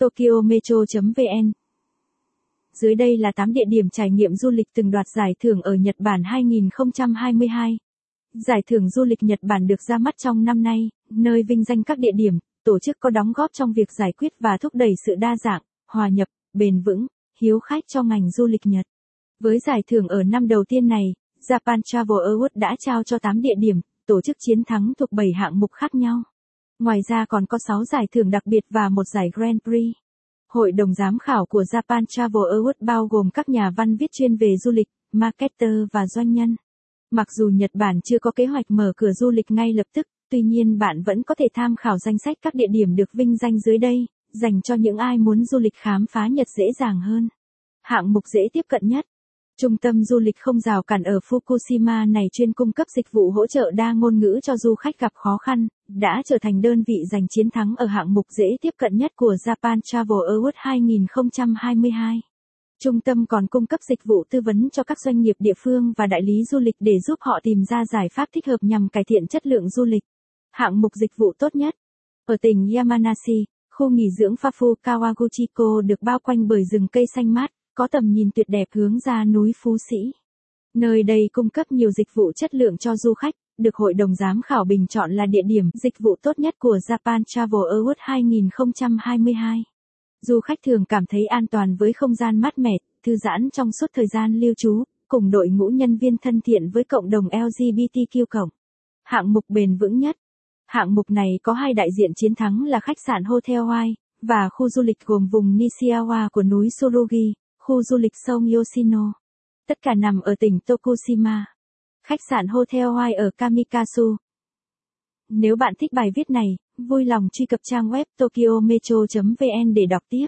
tokyometro.vn Dưới đây là 8 địa điểm trải nghiệm du lịch từng đoạt giải thưởng ở Nhật Bản 2022. Giải thưởng du lịch Nhật Bản được ra mắt trong năm nay, nơi vinh danh các địa điểm, tổ chức có đóng góp trong việc giải quyết và thúc đẩy sự đa dạng, hòa nhập, bền vững, hiếu khách cho ngành du lịch Nhật. Với giải thưởng ở năm đầu tiên này, Japan Travel Award đã trao cho 8 địa điểm, tổ chức chiến thắng thuộc 7 hạng mục khác nhau. Ngoài ra còn có 6 giải thưởng đặc biệt và một giải Grand Prix. Hội đồng giám khảo của Japan Travel Award bao gồm các nhà văn viết chuyên về du lịch, marketer và doanh nhân. Mặc dù Nhật Bản chưa có kế hoạch mở cửa du lịch ngay lập tức, tuy nhiên bạn vẫn có thể tham khảo danh sách các địa điểm được vinh danh dưới đây, dành cho những ai muốn du lịch khám phá Nhật dễ dàng hơn. Hạng mục dễ tiếp cận nhất. Trung tâm du lịch không rào cản ở Fukushima này chuyên cung cấp dịch vụ hỗ trợ đa ngôn ngữ cho du khách gặp khó khăn, đã trở thành đơn vị giành chiến thắng ở hạng mục dễ tiếp cận nhất của Japan Travel Award 2022. Trung tâm còn cung cấp dịch vụ tư vấn cho các doanh nghiệp địa phương và đại lý du lịch để giúp họ tìm ra giải pháp thích hợp nhằm cải thiện chất lượng du lịch. Hạng mục dịch vụ tốt nhất. Ở tỉnh Yamanashi, khu nghỉ dưỡng Fafu Kawaguchiko được bao quanh bởi rừng cây xanh mát, có tầm nhìn tuyệt đẹp hướng ra núi Phú Sĩ. Nơi đây cung cấp nhiều dịch vụ chất lượng cho du khách, được Hội đồng Giám khảo bình chọn là địa điểm dịch vụ tốt nhất của Japan Travel Award 2022. Du khách thường cảm thấy an toàn với không gian mát mẻ, thư giãn trong suốt thời gian lưu trú, cùng đội ngũ nhân viên thân thiện với cộng đồng LGBTQ cộng. Hạng mục bền vững nhất. Hạng mục này có hai đại diện chiến thắng là khách sạn Hotel Hawaii và khu du lịch gồm vùng Nishiawa của núi Surugi, khu du lịch sông Yoshino. Tất cả nằm ở tỉnh Tokushima. Khách sạn Hotel Hawaii ở Kamikasu. Nếu bạn thích bài viết này, vui lòng truy cập trang web tokyometro.vn để đọc tiếp.